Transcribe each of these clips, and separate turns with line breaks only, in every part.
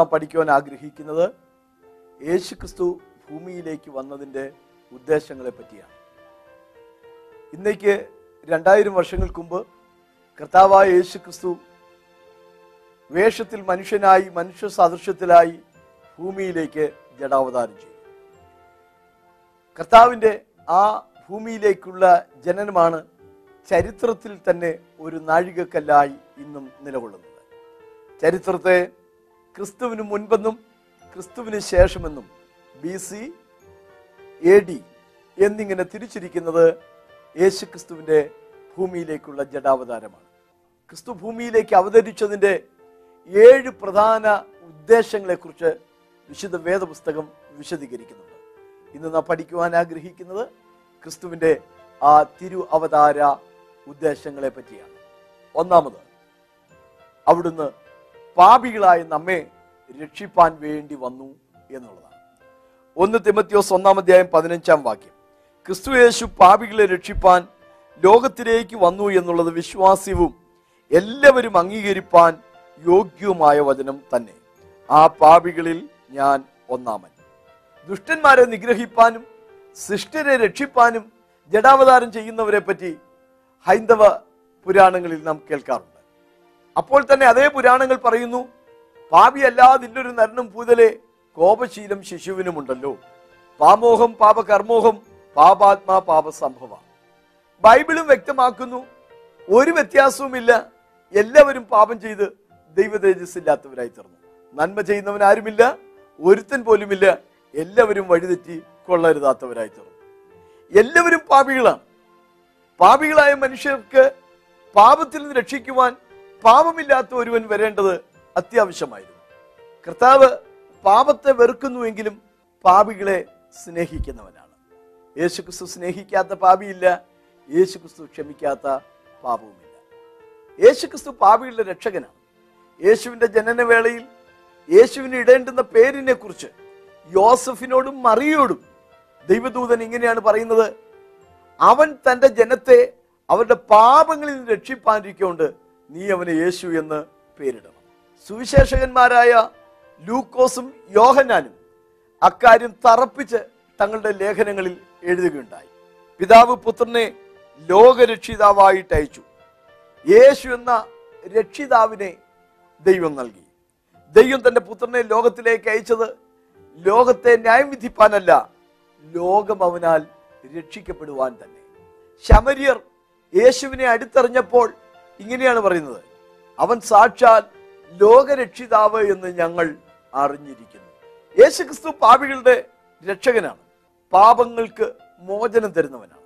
നാം പഠിക്കുവാൻ ആഗ്രഹിക്കുന്നത് യേശു ക്രിസ്തു ഭൂമിയിലേക്ക് വന്നതിന്റെ ഉദ്ദേശങ്ങളെ പറ്റിയാണ്. ഇന്നേക്ക് രണ്ടായിരം വർഷങ്ങൾക്ക് മുമ്പ് കർത്താവായ യേശു ക്രിസ്തു വേഷത്തിൽ മനുഷ്യനായി മനുഷ്യ സദൃശ്യത്തിലായി ഭൂമിയിലേക്ക് ജഡാവതാരം ചെയ്തു. കർത്താവിന്റെ ആ ഭൂമിയിലേക്കുള്ള ജനനമാണ് ചരിത്രത്തിൽ തന്നെ ഒരു നാഴികക്കല്ലായി ഇന്നും നിലകൊള്ളുന്നത്. ചരിത്രത്തെ ക്രിസ്തുവിന് മുൻപെന്നും ക്രിസ്തുവിന് ശേഷമെന്നും ബി സി എ ഡി എന്നിങ്ങനെ തിരിച്ചിരിക്കുന്നത് യേശു ക്രിസ്തുവിന്റെ ഭൂമിയിലേക്കുള്ള ജഡാവതാരമാണ് ക്രിസ്തു ഭൂമിയിലേക്ക് അവതരിച്ചതിന്റെ ഏഴ് പ്രധാന ഉദ്ദേശങ്ങളെക്കുറിച്ച് വിശുദ്ധ വേദപുസ്തകം വിശദീകരിക്കുന്നുണ്ട്. ഇന്ന് നാം പഠിക്കുവാൻ ആഗ്രഹിക്കുന്നത് ക്രിസ്തുവിന്റെ ആ തിരു അവതാര ഉദ്ദേശങ്ങളെ പറ്റിയാണ്. ഒന്നാമത് അവിടുന്ന് പാപികളായ നമ്മെ രക്ഷിപ്പാൻ വേണ്ടി വന്നു എന്നുള്ളതാണ്. ഒന്ന് തിമത്യോസ് ഒന്നാം അധ്യായം പതിനഞ്ചാം വാക്യം. ക്രിസ്തു യേശു പാപികളെ രക്ഷിപ്പാൻ ലോകത്തിലേക്ക് വന്നു എന്നുള്ളത് വിശ്വാസ്യവും എല്ലാവരും അംഗീകരിപ്പാൻ യോഗ്യവുമായ വചനം തന്നെ. ആ പാപികളിൽ ഞാൻ ഒന്നാമൻ. ദുഷ്ടന്മാരെ നിഗ്രഹിപ്പാനും സൃഷ്ടിനെ രക്ഷിപ്പാനും ജഡാവതാരം ചെയ്യുന്നവരെ പറ്റി ഹൈന്ദവ പുരാണങ്ങളിൽ നാം കേൾക്കാറുണ്ട്. അപ്പോൾ തന്നെ അതേ പുരാണങ്ങൾ പറയുന്നു പാപിയല്ലാതില്ലൊരു നരനും പൂതലെ കോപശീലം ശിശുവിനുമുണ്ടല്ലോ. പാമോഹം പാപകർമ്മോഹം പാപാത്മാ പാപസംഭവ. ബൈബിളും വ്യക്തമാക്കുന്നു ഒരു വ്യത്യാസവുമില്ല എല്ലാവരും പാപം ചെയ്ത് ദൈവ തേജസ്സില്ലാത്തവരായി തീർന്നു. നന്മ ചെയ്യുന്നവൻ ആരുമില്ല ഒരുത്തൻ പോലുമില്ല എല്ലാവരും വഴിതെറ്റി കൊള്ളരുതാത്തവരായി തീർന്നു. എല്ലാവരും പാപികളാണ്. പാപികളായ മനുഷ്യർക്ക് പാപത്തിൽ നിന്ന് രക്ഷിക്കുവാൻ പാപമില്ലാത്ത ഒരുവൻ വരേണ്ടത് അത്യാവശ്യമായിരുന്നു. കർത്താവ് പാപത്തെ വെറുക്കുന്നുവെങ്കിലും പാപികളെ സ്നേഹിക്കുന്നവനാണ്. യേശുക്രിസ്തു സ്നേഹിക്കാത്ത പാപിയില്ല യേശുക്രിസ്തു ക്ഷമിക്കാത്ത പാപവുമില്ല. യേശുക്രിസ്തു പാപികളുടെ രക്ഷകനാണ്. യേശുവിന്റെ ജനനവേളയിൽ യേശുവിന് ഇടേണ്ടുന്ന പേരിനെ കുറിച്ച് യോസഫിനോടും മറിയോടും ദൈവദൂതൻ ഇങ്ങനെയാണ് പറയുന്നത് അവൻ തന്റെ ജനത്തെ അവരുടെ പാപങ്ങളിൽ നിന്ന് രക്ഷിപ്പാനിരിക്കൊണ്ട് നീ അവന് യേശു എന്ന് പേരിടണം. സുവിശേഷകന്മാരായ ലൂക്കോസും യോഹനാനും അക്കാര്യം തറപ്പിച്ച് തങ്ങളുടെ ലേഖനങ്ങളിൽ എഴുതുകയുണ്ടായി. പിതാവ് പുത്രനെ ലോകരക്ഷിതാവായിട്ട് അയച്ചു. യേശു എന്ന രക്ഷിതാവിനെ ദൈവം നൽകി. ദൈവം തന്റെ പുത്രനെ ലോകത്തിലേക്ക് അയച്ചത് ലോകത്തെ ന്യായം വിധിപ്പാനല്ല ലോകം അവനാൽ രക്ഷിക്കപ്പെടുവാൻ തന്നെ. ശമരിയർ യേശുവിനെ അടുത്തറിഞ്ഞപ്പോൾ ഇങ്ങനെയാണ് പറയുന്നത്. അവൻ സാക്ഷാൽ ലോകരക്ഷിതാവ് എന്ന് ഞങ്ങൾ അറിഞ്ഞിരിക്കുന്നു. യേശുക്രിസ്തു പാപികളുടെ രക്ഷകനാണ്. പാപങ്ങൾക്ക് മോചനം തരുന്നവനാണ്.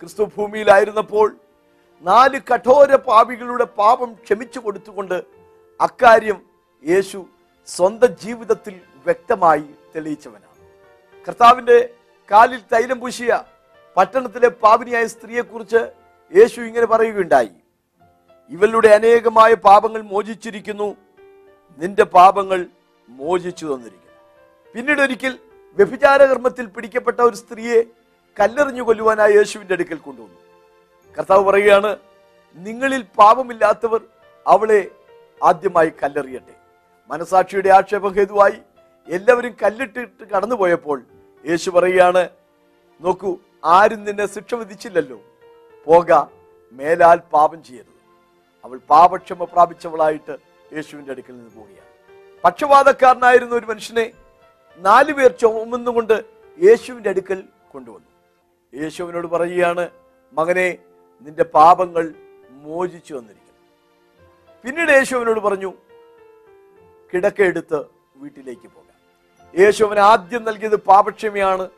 ക്രിസ്തു ഭൂമിയിലായിരുന്നപ്പോൾ നാല് കഠോര പാപികളുടെ പാപം ക്ഷമിച്ചു കൊടുത്തുകൊണ്ട് അക്കാര്യം യേശു സ്വന്തം ജീവിതത്തിൽ വ്യക്തമായി തെളിയിച്ചവനാണ്. കർത്താവിന്റെ കാലിൽ തൈലം പൂശിയ പട്ടണത്തിലെ പാപിനിയായ സ്ത്രീയെക്കുറിച്ച് യേശു ഇങ്ങനെ പറയുകയുണ്ടായി. ഇവളുടെ അനേകമായ പാപങ്ങൾ മോചിച്ചിരിക്കുന്നു. നിന്റെ പാപങ്ങൾ മോചിച്ചു തന്നിരിക്കുന്നു. പിന്നീട് ഒരിക്കൽ വ്യഭിചാരകർമ്മത്തിൽ പിടിക്കപ്പെട്ട ഒരു സ്ത്രീയെ കല്ലെറിഞ്ഞു കൊല്ലുവാനായി യേശുവിന്റെ അടുക്കൽ കൊണ്ടുവന്നു. കർത്താവ് പറയുകയാണ് നിങ്ങളിൽ പാപമില്ലാത്തവർ അവളെ ആദ്യമായി കല്ലെറിയട്ടെ. മനസാക്ഷിയുടെ ആക്ഷേപം ഹേതുവായി എല്ലാവരും കല്ലിട്ടിട്ട് കടന്നുപോയപ്പോൾ യേശു പറയുകയാണ് നോക്കൂ ആരും നിന്നെ ശിക്ഷ വിധിച്ചില്ലല്ലോ. പോക മേലാൽ പാപം ചെയ്യരുത്. അവൾ പാപക്ഷമ പ്രാപിച്ചവളായിട്ട് യേശുവിന്റെ അടുക്കൽ നിന്ന് പോവുകയാണ്. പക്ഷപാതക്കാരനായിരുന്ന ഒരു മനുഷ്യനെ നാലുപേർ ചുമന്നുകൊണ്ട് യേശുവിന്റെ അടുക്കൽ കൊണ്ടുവന്നു. യേശുവിനോട് പറയുകയാണ് മകനെ നിന്റെ പാപങ്ങൾ മോചിച്ചു വന്നിരിക്കുന്നു പിന്നീട് യേശുവിനോട് പറഞ്ഞു കിടക്കെടുത്ത് വീട്ടിലേക്ക് പോകാം. യേശുവിന് ആദ്യം നൽകിയത് പാപക്ഷമയാണ്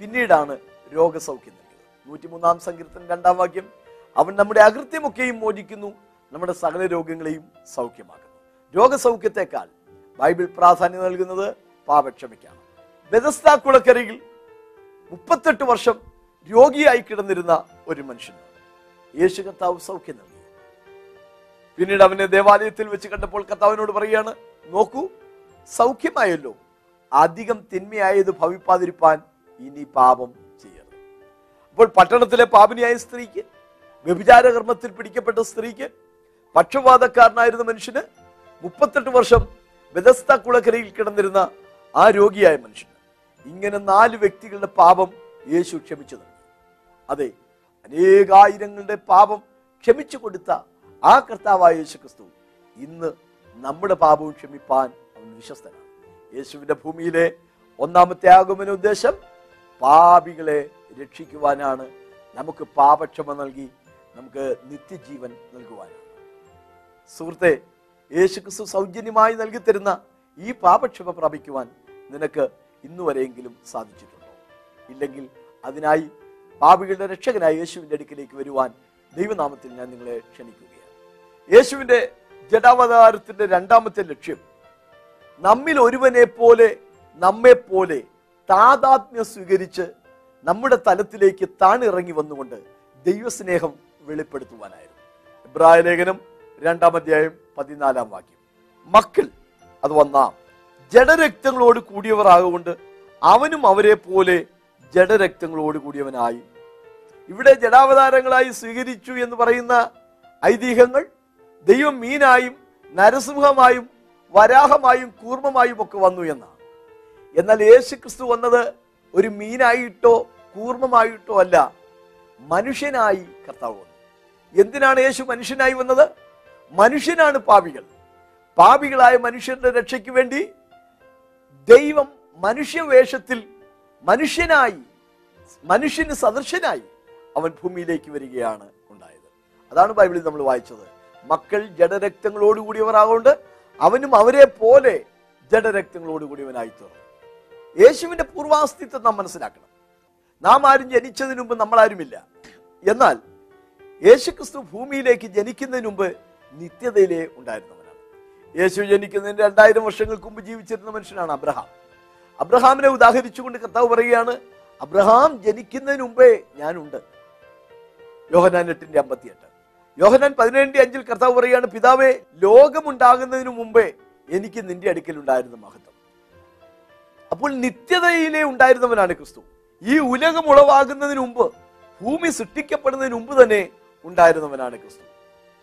പിന്നീടാണ് രോഗസൗഖ്യം നൽകിയത്. നൂറ്റിമൂന്നാം സങ്കീർത്തനം രണ്ടാം വാക്യം അവൻ നമ്മുടെ അകൃത്യമൊക്കെയും മോചിക്കുന്നു നമ്മുടെ സകല രോഗങ്ങളെയും സൗഖ്യമാക്കുന്നു. രോഗസൗഖ്യത്തെക്കാൾ ബൈബിൾ പ്രാധാന്യം നൽകുന്നത് പാപക്ഷമയ്ക്കാണ്. ബെതസ്ത കുളക്കരയിൽ മുപ്പത്തെട്ട് വർഷം രോഗിയായി കിടന്നിരുന്ന ഒരു മനുഷ്യൻ. യേശു കർത്താവ് സൗഖ്യം നൽകി. പിന്നീട് അവനെ ദേവാലയത്തിൽ വെച്ച് കണ്ടപ്പോൾ കർത്താവിനോട് പറയുകയാണ് നോക്കൂ സൗഖ്യമായല്ലോ. അധികം തിന്മയായത് ഭവിപ്പാതിരിപ്പാൻ ഇനി പാപം ചെയ്യരുത്. അപ്പോൾ പട്ടണത്തിലെ പാപിനിയായ സ്ത്രീക്ക് വ്യഭിചാര കർമ്മത്തിൽ പിടിക്കപ്പെട്ട സ്ത്രീക്ക് പക്ഷപാതക്കാരനായിരുന്ന മനുഷ്യന് മുപ്പത്തെട്ട് വർഷം വ്യതസ്ഥ കുളക്കരയിൽ കിടന്നിരുന്ന ആ രോഗിയായ മനുഷ്യന് ഇങ്ങനെ നാല് വ്യക്തികളുടെ പാപം യേശു ക്ഷമിച്ചു നൽകി അതെ അനേകായിരങ്ങളുടെ പാപം ക്ഷമിച്ചു കൊടുത്ത ആ കർത്താവായ യേശു ക്രിസ്തു ഇന്ന് നമ്മുടെ പാപവും ക്ഷമിപ്പാൻ അവൻ വിശ്വസ്തനാണ്. യേശുവിന്റെ ഭൂമിയിലെ ഒന്നാമത്തെ ആഗമന ഉദ്ദേശം പാപികളെ രക്ഷിക്കുവാനാണ്. നമുക്ക് പാപക്ഷമ നൽകി നമുക്ക് നിത്യജീവൻ നൽകുവാനാണ്. സുഹൃത്തെ യേശുക്രിസ്തു സൗജന്യമായി നൽകി തരുന്ന ഈ പാപക്ഷമ പ്രാപിക്കുവാൻ നിനക്ക് ഇന്നുവരെയെങ്കിലും സാധിച്ചിട്ടുണ്ടോ? ഇല്ലെങ്കിൽ അതിനായി പാപികളുടെ രക്ഷകനായ യേശുവിന്റെ അടുക്കിലേക്ക് വരുവാൻ ദൈവനാമത്തിൽ ഞാൻ നിങ്ങളെ ക്ഷണിക്കുകയാണ്. യേശുവിന്റെ ജഡാവതാരത്തിന്റെ രണ്ടാമത്തെ ലക്ഷ്യം നമ്മിൽ ഒരുവനെ പോലെ നമ്മെ പോലെ താതാത്മ്യം സ്വീകരിച്ച് നമ്മുടെ തലത്തിലേക്ക് താണിറങ്ങി വന്നുകൊണ്ട് ദൈവസ്നേഹം വെളിപ്പെടുത്തുവാനായിരുന്നു. ഇബ്രായ ലേഖനം രണ്ടാം അധ്യായം പതിനാലാം വാക്യം. മക്കൾ അത് വന്നാം. ജഡരക്തങ്ങളോട് കൂടിയവർ ആകൊണ്ട് അവനും അവരെ പോലെ ജഡരക്തങ്ങളോട് കൂടിയവനായി. ഇവിടെ ജഡാവതാരങ്ങളായി സ്വീകരിച്ചു എന്ന് പറയുന്ന ഐതിഹ്യങ്ങൾ ദൈവം മീനായും നരസിംഹമായും വരാഹമായും കൂർമ്മമായും ഒക്കെ വന്നു എന്നാണ്. എന്നാൽ യേശു ക്രിസ്തു വന്നത് ഒരു മീനായിട്ടോ കൂർമ്മമായിട്ടോ അല്ല മനുഷ്യനായി കർത്താവ് വന്നു. എന്തിനാണ് യേശു മനുഷ്യനായി വന്നത്? മനുഷ്യനാണ് പാപികൾ. പാപികളായ മനുഷ്യന്റെ രക്ഷയ്ക്ക് വേണ്ടി ദൈവം മനുഷ്യവേഷത്തിൽ മനുഷ്യനായി മനുഷ്യന് സദൃശനായി അവൻ ഭൂമിയിലേക്ക് വരികയാണ് ഉണ്ടായത്. അതാണ് ബൈബിളിൽ നമ്മൾ വായിച്ചത്. മക്കൾ ജഡരക്തങ്ങളോട് കൂടിയവർ ആകൊണ്ട് അവനും അവരെ പോലെ ജഡരക്തങ്ങളോട് കൂടിയവനായി തീർന്നു യേശുവിന്റെ പൂർവാസ്തിത്വം നാം മനസ്സിലാക്കണം. നാം ആരും ജനിച്ചതിന് മുമ്പ് നമ്മളാരുമില്ല. എന്നാൽ യേശുക്രിസ്തു ഭൂമിയിലേക്ക് ജനിക്കുന്നതിന് മുമ്പ് നിത്യതയിലെ ഉണ്ടായിരുന്നവനാണ്. യേശു ജനിക്കുന്നതിന് രണ്ടായിരം വർഷങ്ങൾക്ക് മുമ്പ് ജീവിച്ചിരുന്ന മനുഷ്യനാണ് അബ്രഹാം. അബ്രഹാമിനെ ഉദാഹരിച്ചുകൊണ്ട് കർത്താവ് പറയുകയാണ് അബ്രഹാം ജനിക്കുന്നതിന് മുമ്പേ ഞാനുണ്ട്. യോഹനാൻ എട്ടിന്റെ അമ്പത്തിയെട്ട്. യോഹനാൻ പതിനേഴിന്റെ അഞ്ചിൽ കർത്താവ് പറയുകയാണ് പിതാവെ ലോകമുണ്ടാകുന്നതിന് മുമ്പേ എനിക്ക് നിന്റെ അടുക്കൽ ഉണ്ടായിരുന്ന മഹത്വം. അപ്പോൾ നിത്യതയിലെ ഉണ്ടായിരുന്നവനാണ് ക്രിസ്തു. ഈ ഉലകം ഉളവാകുന്നതിന് മുമ്പ് ഭൂമി സൃഷ്ടിക്കപ്പെടുന്നതിന് മുമ്പ് തന്നെ ഉണ്ടായിരുന്നവനാണ് ക്രിസ്തു.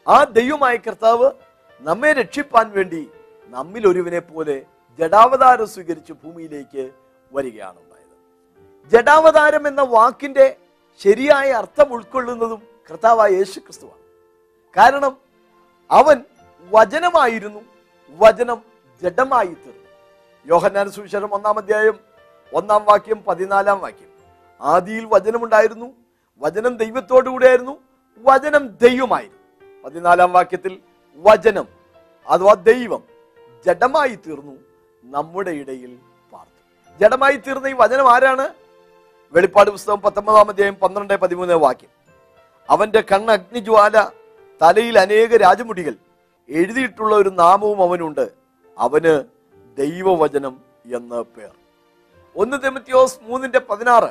ആ ദൈവമായ കർത്താവ് നമ്മെ രക്ഷിപ്പാൻ വേണ്ടി നമ്മിൽ ഒരുവനെ പോലെ ജഡാവതാരം സ്വീകരിച്ച് ഭൂമിയിലേക്ക് വരികയാണ് ഉണ്ടായത്. ജഡാവതാരം എന്ന വാക്കിന്റെ ശരിയായ അർത്ഥം ഉൾക്കൊള്ളുന്നതും കർത്താവായ യേശു ക്രിസ്തുവാണ് കാരണം അവൻ വചനമായിരുന്നു വചനം ജഡമായി തീർന്നു. യോഹന്നാൻ സുവിശേഷം ഒന്നാം അധ്യായം ഒന്നാം വാക്യം പതിനാലാം വാക്യം. ആദിയിൽ വചനമുണ്ടായിരുന്നു വചനം ദൈവത്തോടുകൂടെയായിരുന്നു വചനം ദൈവമായിരുന്നു. പതിനാലാം വാക്യത്തിൽ വചനം അഥവാ ദൈവം ജഡമായി തീർന്നു നമ്മുടെ ഇടയിൽ പാർത്തു. ജഡമായി തീർന്ന ഈ വചനം ആരാണ്? വെളിപ്പാട് പുസ്തകം പത്തൊമ്പതാം അധ്യായം പന്ത്രണ്ട് പതിമൂന്ന് വാക്യം. അവന്റെ കണ്ണ് അഗ്നിജ്വാല തലയിൽ അനേക രാജമുടികൾ എഴുതിയിട്ടുള്ള ഒരു നാമവും അവനുണ്ട്. അവന് ദൈവവചനം എന്ന പേർ. ഒന്ന് തെമത്തിയോസ് മൂന്നിന്റെ പതിനാറ്.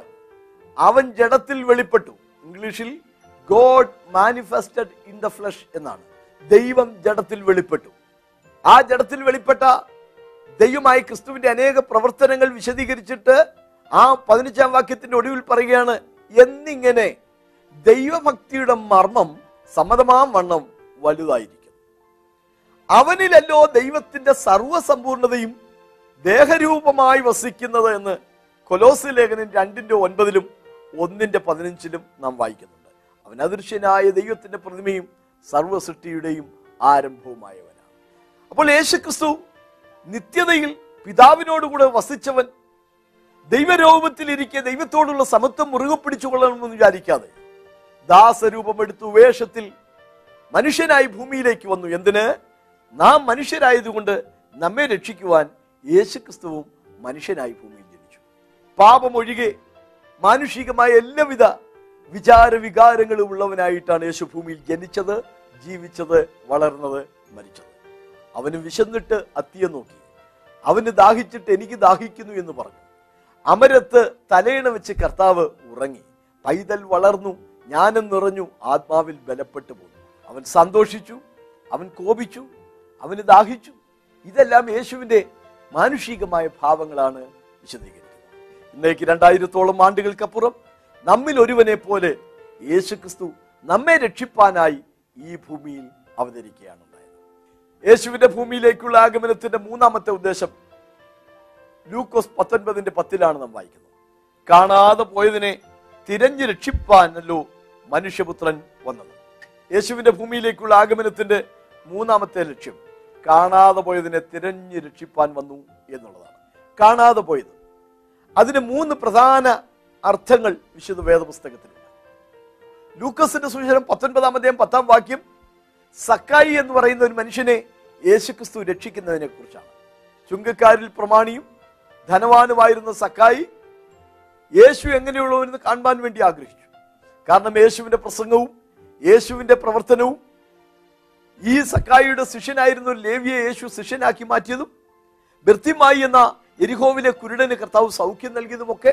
അവൻ ജഡത്തിൽ വെളിപ്പെട്ടു. ഇംഗ്ലീഷിൽ God manifested in the flesh എന്നാണ്. ദൈവം ജഡത്തിൽ വെളിപ്പെട്ടു. ആ ജഡത്തിൽ വെളിപ്പെട്ട ദൈവമായി ക്രിസ്തുവിന്റെ അനേക പ്രവർത്തനങ്ങൾ വിശദീകരിച്ചിട്ട് ആ പതിനഞ്ചാം വാക്യത്തിന്റെ ഒടുവിൽ പറയുകയാണ് എന്നിങ്ങനെ ദൈവഭക്തിയുടെ മർമ്മം സമ്മതമാം വണ്ണം വലുതായിരിക്കും. അവനിലല്ലോ ദൈവത്തിന്റെ സർവസമ്പൂർണതയും ദേഹരൂപമായി വസിക്കുന്നത് എന്ന് കൊലോസ് ലേഖനം രണ്ടിന്റെ ഒൻപതിലും ഒന്നിന്റെ പതിനഞ്ചിലും നാം വായിക്കുന്നുണ്ട് അവൻ അദൃശ്യനായ ദൈവത്തിന്റെ പ്രതിമയും സർവസൃഷ്ടിയുടെയും ആരംഭവുമായവനാണ്. അപ്പോൾ യേശുക്രിസ്തു നിത്യതയിൽ പിതാവിനോടുകൂടെ വസിച്ചവൻ ദൈവരൂപത്തിലിരിക്കെ ദൈവത്തോടുള്ള സമത്വം മുറുകെ പിടിച്ചുകൊള്ളണമെന്ന് വിചാരിക്കാതെ ദാസരൂപമെടുത്തു വേഷത്തിൽ മനുഷ്യനായി ഭൂമിയിലേക്ക് വന്നു. എന്തിന്? നാം മനുഷ്യരായതുകൊണ്ട് നമ്മെ രക്ഷിക്കുവാൻ യേശുക്രിസ്തുവും മനുഷ്യനായി ഭൂമിയിൽ ജനിച്ചു. പാപമൊഴികെ മാനുഷികമായ എല്ലാവിധ വിചാര വികാരങ്ങളും ഉള്ളവനായിട്ടാണ് യേശു ഭൂമിയിൽ ജനിച്ചത് ജീവിച്ചത് വളർന്നത് മരിച്ചത്. അവന് വിശന്നിട്ട് അത്തിയെ നോക്കി. അവന് ദാഹിച്ചിട്ട് എനിക്ക് ദാഹിക്കുന്നു എന്ന് പറഞ്ഞു. അമരത്ത് തലയിണ വെച്ച് കർത്താവ് ഉറങ്ങി. പൈതൽ വളർന്നു ജ്ഞാനം നിറഞ്ഞു ആത്മാവിൽ ബലപ്പെട്ടു പോന്നു. അവൻ സന്തോഷിച്ചു അവൻ കോപിച്ചു അവന് ദാഹിച്ചു. ഇതെല്ലാം യേശുവിന്റെ മാനുഷികമായ ഭാവങ്ങളാണ് വിശദീകരിക്കുന്നത്. ഇന്നേക്ക് രണ്ടായിരത്തോളം ആണ്ടുകൾക്കപ്പുറം നമ്മിൽ ഒരുവനെ പോലെ യേശു ക്രിസ്തു നമ്മെ രക്ഷിപ്പാനായി ഈ ഭൂമിയിൽ അവതരിക്കുകയാണ് യേശുവിന്റെ ഭൂമിയിലേക്കുള്ള ആഗമനത്തിന്റെ മൂന്നാമത്തെ ഉദ്ദേശം ലൂക്കോസ് പത്തൊൻപതിന്റെ പത്തിലാണ് നാം വായിക്കുന്നത്. കാണാതെ പോയതിനെ തിരഞ്ഞു രക്ഷിപ്പാനല്ലോ മനുഷ്യപുത്രൻ വന്നത്. യേശുവിന്റെ ഭൂമിയിലേക്കുള്ള ആഗമനത്തിന്റെ മൂന്നാമത്തെ ലക്ഷ്യം കാണാതെ പോയതിനെ തിരഞ്ഞു രക്ഷിപ്പാൻ വന്നു എന്നുള്ളതാണ്. കാണാതെ പോയത്. അതിന് മൂന്ന് പ്രധാന അർത്ഥങ്ങൾ വിശുദ്ധ വേദപുസ്തകത്തിലുണ്ട് ലൂക്കസിന്റെ സുവിശേഷം പത്തൊൻപതാം അധ്യായം പത്താം വാക്യം സക്കായി എന്ന് പറയുന്ന ഒരു മനുഷ്യനെ യേശുക്രിസ്തു രക്ഷിക്കുന്നതിനെ കുറിച്ചാണ്. ചുങ്കക്കാരിൽ പ്രമാണിയും ധനവാനുമായിരുന്ന സക്കായി യേശു എങ്ങനെയുള്ളവരെന്ന് കാണുവാൻ വേണ്ടി ആഗ്രഹിച്ചു. കാരണം യേശുവിന്റെ പ്രസംഗവും യേശുവിന്റെ പ്രവർത്തനവും ഈ സക്കായിയുടെ ശിഷ്യനായിരുന്ന ഒരു ലേവിയെ യേശു ശിഷ്യനാക്കി മാറ്റിയതും ബൃത്തിമായി എന്ന എരിഹോവിലെ കുരുടന് കർത്താവ് സൗഖ്യം നൽകിയതുമൊക്കെ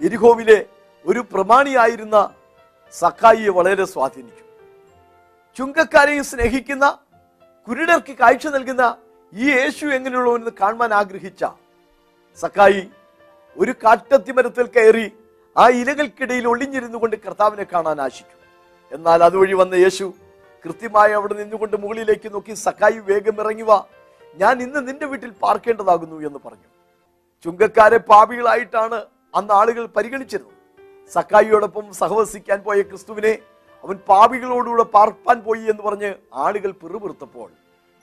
എരിഹോവിലെ ഒരു പ്രമാണിയായിരുന്ന സക്കായിയെ വളരെ സ്വാധീനിച്ചു ചുങ്കക്കാരെയും സ്നേഹിക്കുന്ന കുരുടർക്ക് കാഴ്ച നൽകുന്ന ഈ യേശു എങ്ങനെയുള്ളവനെന്ന് കാണുവാൻ ആഗ്രഹിച്ച സക്കായി ഒരു കാട്ടത്തിമരത്തിൽ കയറി ആ ഇലകൾക്കിടയിൽ ഒളിഞ്ഞിരുന്നു കൊണ്ട് കർത്താവിനെ കാണാൻ ആശിച്ചു എന്നാൽ അതുവഴി വന്ന യേശു കൃത്യമായി അവിടെ നിന്നുകൊണ്ട് മുകളിലേക്ക് നോക്കി സക്കായി വേഗം ഇറങ്ങുക ഞാൻ ഇന്ന് നിന്റെ വീട്ടിൽ പാർക്കേണ്ടതാകുന്നു എന്ന് പറഞ്ഞു. ചുങ്കക്കാരെ പാപികളായിട്ടാണ് അന്ന് ആളുകൾ പരിഗണിച്ചിരുന്നു. സക്കായിയോടൊപ്പം സഹവസിക്കാൻ പോയ ക്രിസ്തുവിനെ അവൻ പാപികളോടുകൂടെ പാർപ്പാൻ പോയി എന്ന് പറഞ്ഞ് ആളുകൾ പിറുപിറുത്തപ്പോൾ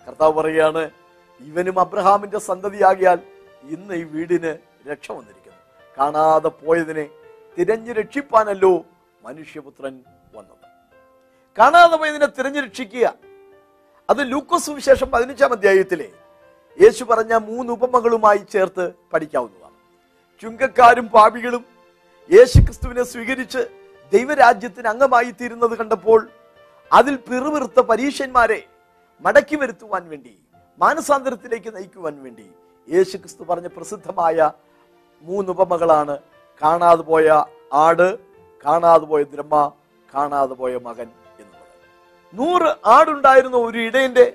കർത്താവ് പറയുകയാണ് ഇവനും അബ്രഹാമിന്റെ സന്തതിയാകിയാൽ ഇന്ന് ഈ വീടിന് രക്ഷ വന്നിരിക്കുന്നു. കാണാതെ പോയതിനെ തിരഞ്ഞു രക്ഷിപ്പാനല്ലോ മനുഷ്യപുത്രൻ വന്നത്. കാണാതെ പോയതിനെ തിരഞ്ഞു രക്ഷിക്കുക. അത് ലൂക്കോസ് വിശേഷം പതിനഞ്ചാം അധ്യായത്തിലെ യേശു പറഞ്ഞ മൂന്ന് ഉപമകളുമായി ചേർത്ത് പഠിക്കാവുന്നതാണ്. ചുങ്കക്കാരും പാപികളും യേശുക്രിസ്തുവിനെ സ്വീകരിച്ച് ദൈവരാജ്യത്തിന് അംഗമായി തീരുന്നത് കണ്ടപ്പോൾ അതിൽ പിറുവിറുത്ത പരീക്ഷന്മാരെ മടക്കി വരുത്തുവാൻ വേണ്ടി മാനസാന്തരത്തിലേക്ക് നയിക്കുവാൻ വേണ്ടി യേശുക്രിസ്തു പറഞ്ഞ പ്രസിദ്ധമായ മൂന്നുപമകളാണ് കാണാതെ പോയ ആട് കാണാതെ പോയ ദ്രഹ്മ കാണാതെ പോയ മകൻ എന്നുള്ളത്. നൂറ് ആടുണ്ടായിരുന്ന ഒരു ഇടയന്റെ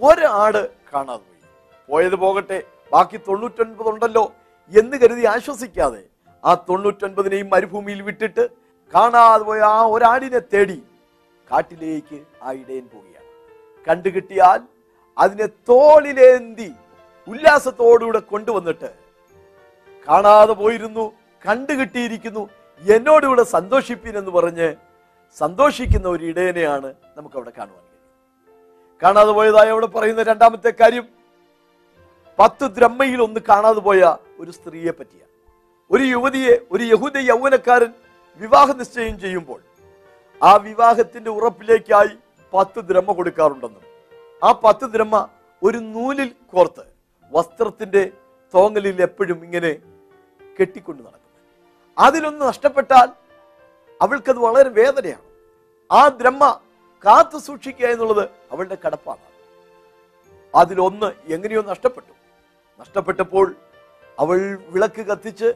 ഒരു ആട് കാണാതെ പോയി. പോയത് പോകട്ടെ ബാക്കി തൊണ്ണൂറ്റൊൻപത് ഉണ്ടല്ലോ എന്ന് കരുതി ആശ്വസിക്കാതെ ആ തൊണ്ണൂറ്റൊൻപതിനെയും മരുഭൂമിയിൽ വിട്ടിട്ട് കാണാതെ പോയ ആ ഒരാടിനെ തേടി കാട്ടിലേക്ക് ആ ഇടയൻ പോവുകയാണ്. കണ്ടുകിട്ടിയാൽ അതിനെ തോളിലേന്തി ഉല്ലാസത്തോടുകൂടെ കൊണ്ടുവന്നിട്ട് കാണാതെ പോയിരുന്നു കണ്ടുകിട്ടിയിരിക്കുന്നു എന്നോടുകൂടെ സന്തോഷിപ്പിൻ എന്ന് പറഞ്ഞ് സന്തോഷിക്കുന്ന ഒരു ഇടയനെയാണ് നമുക്ക് അവിടെ കാണുവാൻ കാണാതെ പോയതായി അവിടെ പറയുന്ന രണ്ടാമത്തെ കാര്യം പത്ത് ദ്രമ്മയിൽ ഒന്ന് കാണാതെ പോയ ഒരു സ്ത്രീയെ പറ്റിയാണ് ഒരു യുവതിയെ ഒരു യഹൂദ യൗവനക്കാരൻ വിവാഹ നിശ്ചയം ചെയ്യുമ്പോൾ ആ വിവാഹത്തിന്റെ ഉറപ്പിലേക്കായി പത്ത് ദ്രമ കൊടുക്കാറുണ്ടെന്നും ആ പത്ത് ദ്രമ ഒരു നൂലിൽ കോർത്ത് വസ്ത്രത്തിന്റെ തോങ്ങലിൽ എപ്പോഴും ഇങ്ങനെ കെട്ടിക്കൊണ്ട് നടക്കും. അതിലൊന്ന് നഷ്ടപ്പെട്ടാൽ അവൾക്കത് വളരെ വേദനയാണ്. ആ ദ്രമ കാത്തു സൂക്ഷിക്കുക എന്നുള്ളത് അവളുടെ കടപ്പാണ്. അതിലൊന്ന് എങ്ങനെയോ നഷ്ടപ്പെട്ടു. നഷ്ടപ്പെട്ടപ്പോൾ അവൾ വിളക്ക് കത്തിച്ച്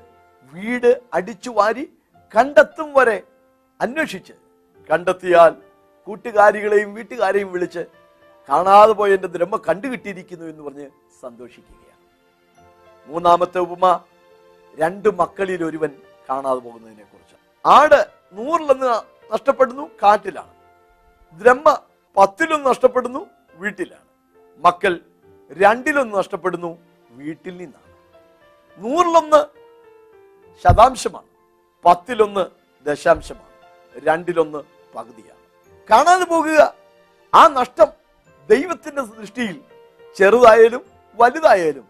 വീട് അടിച്ചു വാരി കണ്ടെത്തും വരെ അന്വേഷിച്ച്. കണ്ടെത്തിയാൽ കൂട്ടുകാരികളെയും വീട്ടുകാരെയും വിളിച്ച് കാണാതെ പോയ എന്റെ ദ്രഹ്മ കണ്ടുകിട്ടിയിരിക്കുന്നു എന്ന് പറഞ്ഞ് സന്തോഷിക്കുകയാണ്. മൂന്നാമത്തെ ഉപമ രണ്ട് മക്കളിൽ ഒരുവൻ കാണാതെ പോകുന്നതിനെ കുറിച്ച്. ആട് നൂറിലൊന്ന് നഷ്ടപ്പെടുന്നു കാറ്റിലാണ് ദ്രഹ്മ പത്തിലൊന്ന് നഷ്ടപ്പെടുന്നു വീട്ടിലാണ്. മക്കൾ രണ്ടിലൊന്ന് നഷ്ടപ്പെടുന്നു വീട്ടിൽ നിന്നാണ്. നൂറിലൊന്ന് ശതാംശമാണ് പത്തിലൊന്ന് ദശാംശമാണ് രണ്ടിലൊന്ന് പകുതിയാണ്. കാണാതെ പോകുക. ആ നഷ്ടം ദൈവത്തിന്റെ സൃഷ്ടിയിൽ ചെറുതായാലും വലുതായാലും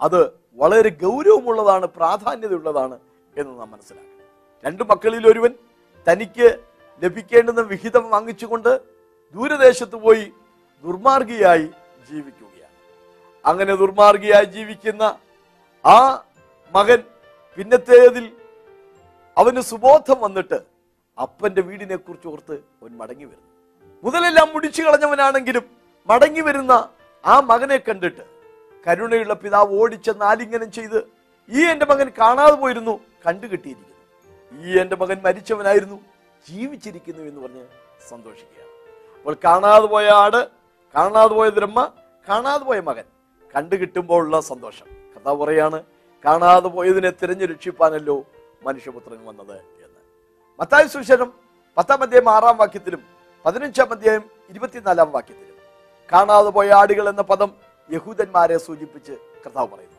അത് വളരെ ഗൗരവമുള്ളതാണ് പ്രാധാന്യതയുള്ളതാണ് എന്ന് നാം മനസ്സിലാക്കണം. രണ്ടു മക്കളിൽ ഒരുവൻ തനിക്ക് ലഭിക്കേണ്ടുന്ന വിഹിതം വാങ്ങിച്ചുകൊണ്ട് ദൂരദേശത്ത് പോയി ദുർമാർഗിയായി ജീവിക്കുകയാണ്. അങ്ങനെ ദുർമാർഗിയായി ജീവിക്കുന്ന ആ മകൻ പിന്നത്തേതിൽ അവന് സുബോധം വന്നിട്ട് അപ്പന്റെ വീടിനെ കുറിച്ച് ഓർത്ത് അവൻ മടങ്ങി വരുന്നു. മുതലെല്ലാം മുടിച്ചു കളഞ്ഞവനാണെങ്കിലും മടങ്ങി വരുന്ന ആ മകനെ കണ്ടിട്ട് കരുണയുള്ള പിതാവ് ഓടിച്ച ആലിംഗനം ചെയ്ത് ഈ എന്റെ മകൻ കാണാതെ പോയിരുന്നു കണ്ടു കിട്ടിയിരിക്കുന്നു. ഈ എന്റെ മകൻ മരിച്ചവനായിരുന്നു ജീവിച്ചിരിക്കുന്നു എന്ന് പറഞ്ഞ് സന്തോഷിക്കുകയാണ്. അപ്പോൾ കാണാതെ പോയ ആട് കാണാതെ പോയ ബ്രഹ്മ കാണാതെ പോയ മകൻ കണ്ടു കിട്ടുമ്പോഴുള്ള സന്തോഷം. കഥ പറയാണ് കാണാതെ പോയതിനെ തിരഞ്ഞു രക്ഷിപ്പാനല്ലോ മനുഷ്യപുത്രൻ വന്നത് എന്ന്. മത്തായ സുശേഷം പത്താം അധ്യായം ആറാം വാക്യത്തിലും പതിനഞ്ചാം അധ്യായം ഇരുപത്തിനാലാം വാക്യത്തിലും കാണാതെ പോയ ആടുകൾ എന്ന പദം യഹൂദന്മാരെ സൂചിപ്പിച്ച് കർത്താവ് പറയുന്നു.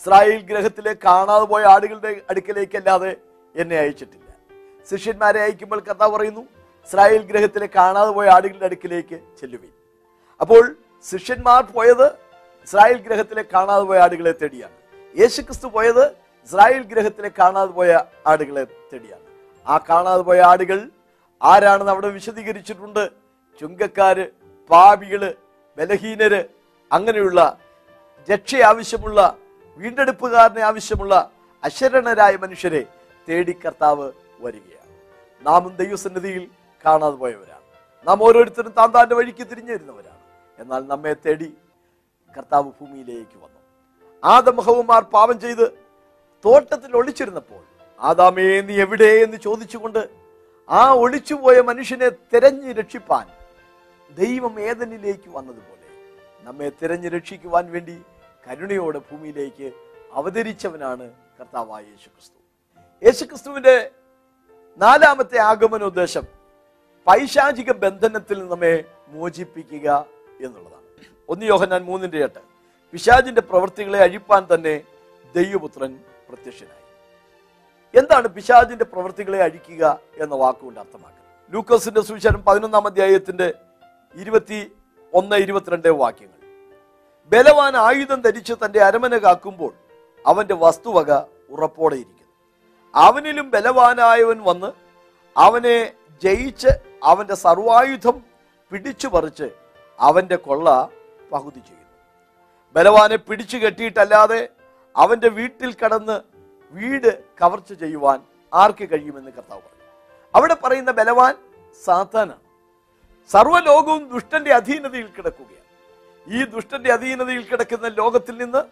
ഇസ്രായേൽ ഗ്രഹത്തിലെ കാണാതെ പോയ ആടുകളുടെ അടുക്കലേക്കല്ലാതെ എന്നെ അയച്ചിട്ടില്ല. ശിഷ്യന്മാരെ അയക്കുമ്പോൾ കർത്താവ് പറയുന്നു ഇസ്രായേൽ ഗ്രഹത്തിലെ കാണാതെ പോയ ആടുകളുടെ അടുക്കിലേക്ക് ചെല്ലുവിൻ. അപ്പോൾ ശിഷ്യന്മാർ പോയത് ഇസ്രായേൽ ഗ്രഹത്തിലെ കാണാതെ പോയ ആടുകളെ തേടിയാണ്. യേശുക്രിസ്തു പോയത് ഇസ്രായേൽ ഗ്രഹത്തിലെ കാണാതെ പോയ ആടുകളെ തേടിയാണ്. ആ കാണാതെ പോയ ആടുകൾ ആരാണെന്ന് അവിടെ വിശദീകരിച്ചിട്ടുണ്ട്? ചുങ്കക്കാര് പാപികൾ ബലഹീനര് അങ്ങനെയുള്ള രക്ഷ ആവശ്യമുള്ള വീണ്ടെടുപ്പുകാരനെ ആവശ്യമുള്ള അശരണരായ മനുഷ്യരെ തേടി കർത്താവ് വരികയാണ്. നാമും ദൈവസന്നിധിയിൽ കാണാതെ പോയവരാണ്. നാം ഓരോരുത്തരും താൻ താന്റെ വഴിക്ക് തിരിഞ്ഞു വരുന്നവരാണ് എന്നാൽ നമ്മെ തേടി കർത്താവ് ഭൂമിയിലേക്ക് വന്നു. ആദമഹവുമാർ പാപം ചെയ്ത് തോട്ടത്തിൽ ഒളിച്ചിരുന്നപ്പോൾ ആദാമേ നീ എവിടെ? എന്ന് ചോദിച്ചുകൊണ്ട് ആ ഒളിച്ചുപോയ മനുഷ്യനെ തിരഞ്ഞു രക്ഷിപ്പാൻ ദൈവം ഏതനിലേക്ക് വന്നതുപോലെ നമ്മെ തിരഞ്ഞു രക്ഷിക്കുവാൻ വേണ്ടി കരുണയോടെ ഭൂമിയിലേക്ക് അവതരിച്ചവനാണ് കർത്താവായ യേശുക്രിസ്തു. യേശുക്രിസ്തുവിന്റെ നാലാമത്തെ ആഗമനോദ്ദേശം പൈശാചിക ബന്ധനത്തിൽ നമ്മെ മോചിപ്പിക്കുക എന്നുള്ളതാണ്. ഒന്ന് യോഹന്നാൻ മൂന്നിന്റെ എട്ട്. പിശാജിന്റെ പ്രവൃത്തികളെ അഴിപ്പാൻ തന്നെ ദൈവപുത്രൻ പ്രത്യക്ഷനായി. എന്താണ് പിശാജിന്റെ പ്രവൃത്തികളെ അഴിക്കുക എന്ന വാക്കുകൊണ്ട് അർത്ഥമാക്കുന്നത്? ലൂക്കോസിന്റെ സുവിശേഷം പതിനൊന്നാം അധ്യായത്തിന്റെ ഇരുപത്തി ഒന്ന് ഇരുപത്തിരണ്ട് വാക്യങ്ങൾ. ബലവാൻ ആയുധം ധരിച്ച് തന്റെ അരമന കാക്കുമ്പോൾ അവന്റെ വസ്തുവക ഉറപ്പോടെ ഇരിക്കുന്നു. അവനിലും ബലവാനായവൻ വന്ന് അവനെ ജയിച്ച് അവന്റെ സർവായുധം പിടിച്ചു പറിച്ച് അവന്റെ കൊള്ള പകുതി ചെയ്യുന്നു. ബലവാനെ പിടിച്ചു കെട്ടിയിട്ടല്ലാതെ അവന്റെ വീട്ടിൽ കടന്ന് വീട് കവർച്ച ചെയ്യുവാൻ ആർക്ക് കഴിയുമെന്ന് കർത്താവ് പറഞ്ഞു. അവിടെ പറയുന്ന ബലവാൻ സാത്താനാണ്. സർവലോകവും ദുഷ്ടന്റെ അധീനതയിൽ കിടക്കുകയാണ്. ഈ ദുഷ്ടന്റെ അധീനതയിൽ കിടക്കുന്ന ലോകത്തിൽ നിന്ന്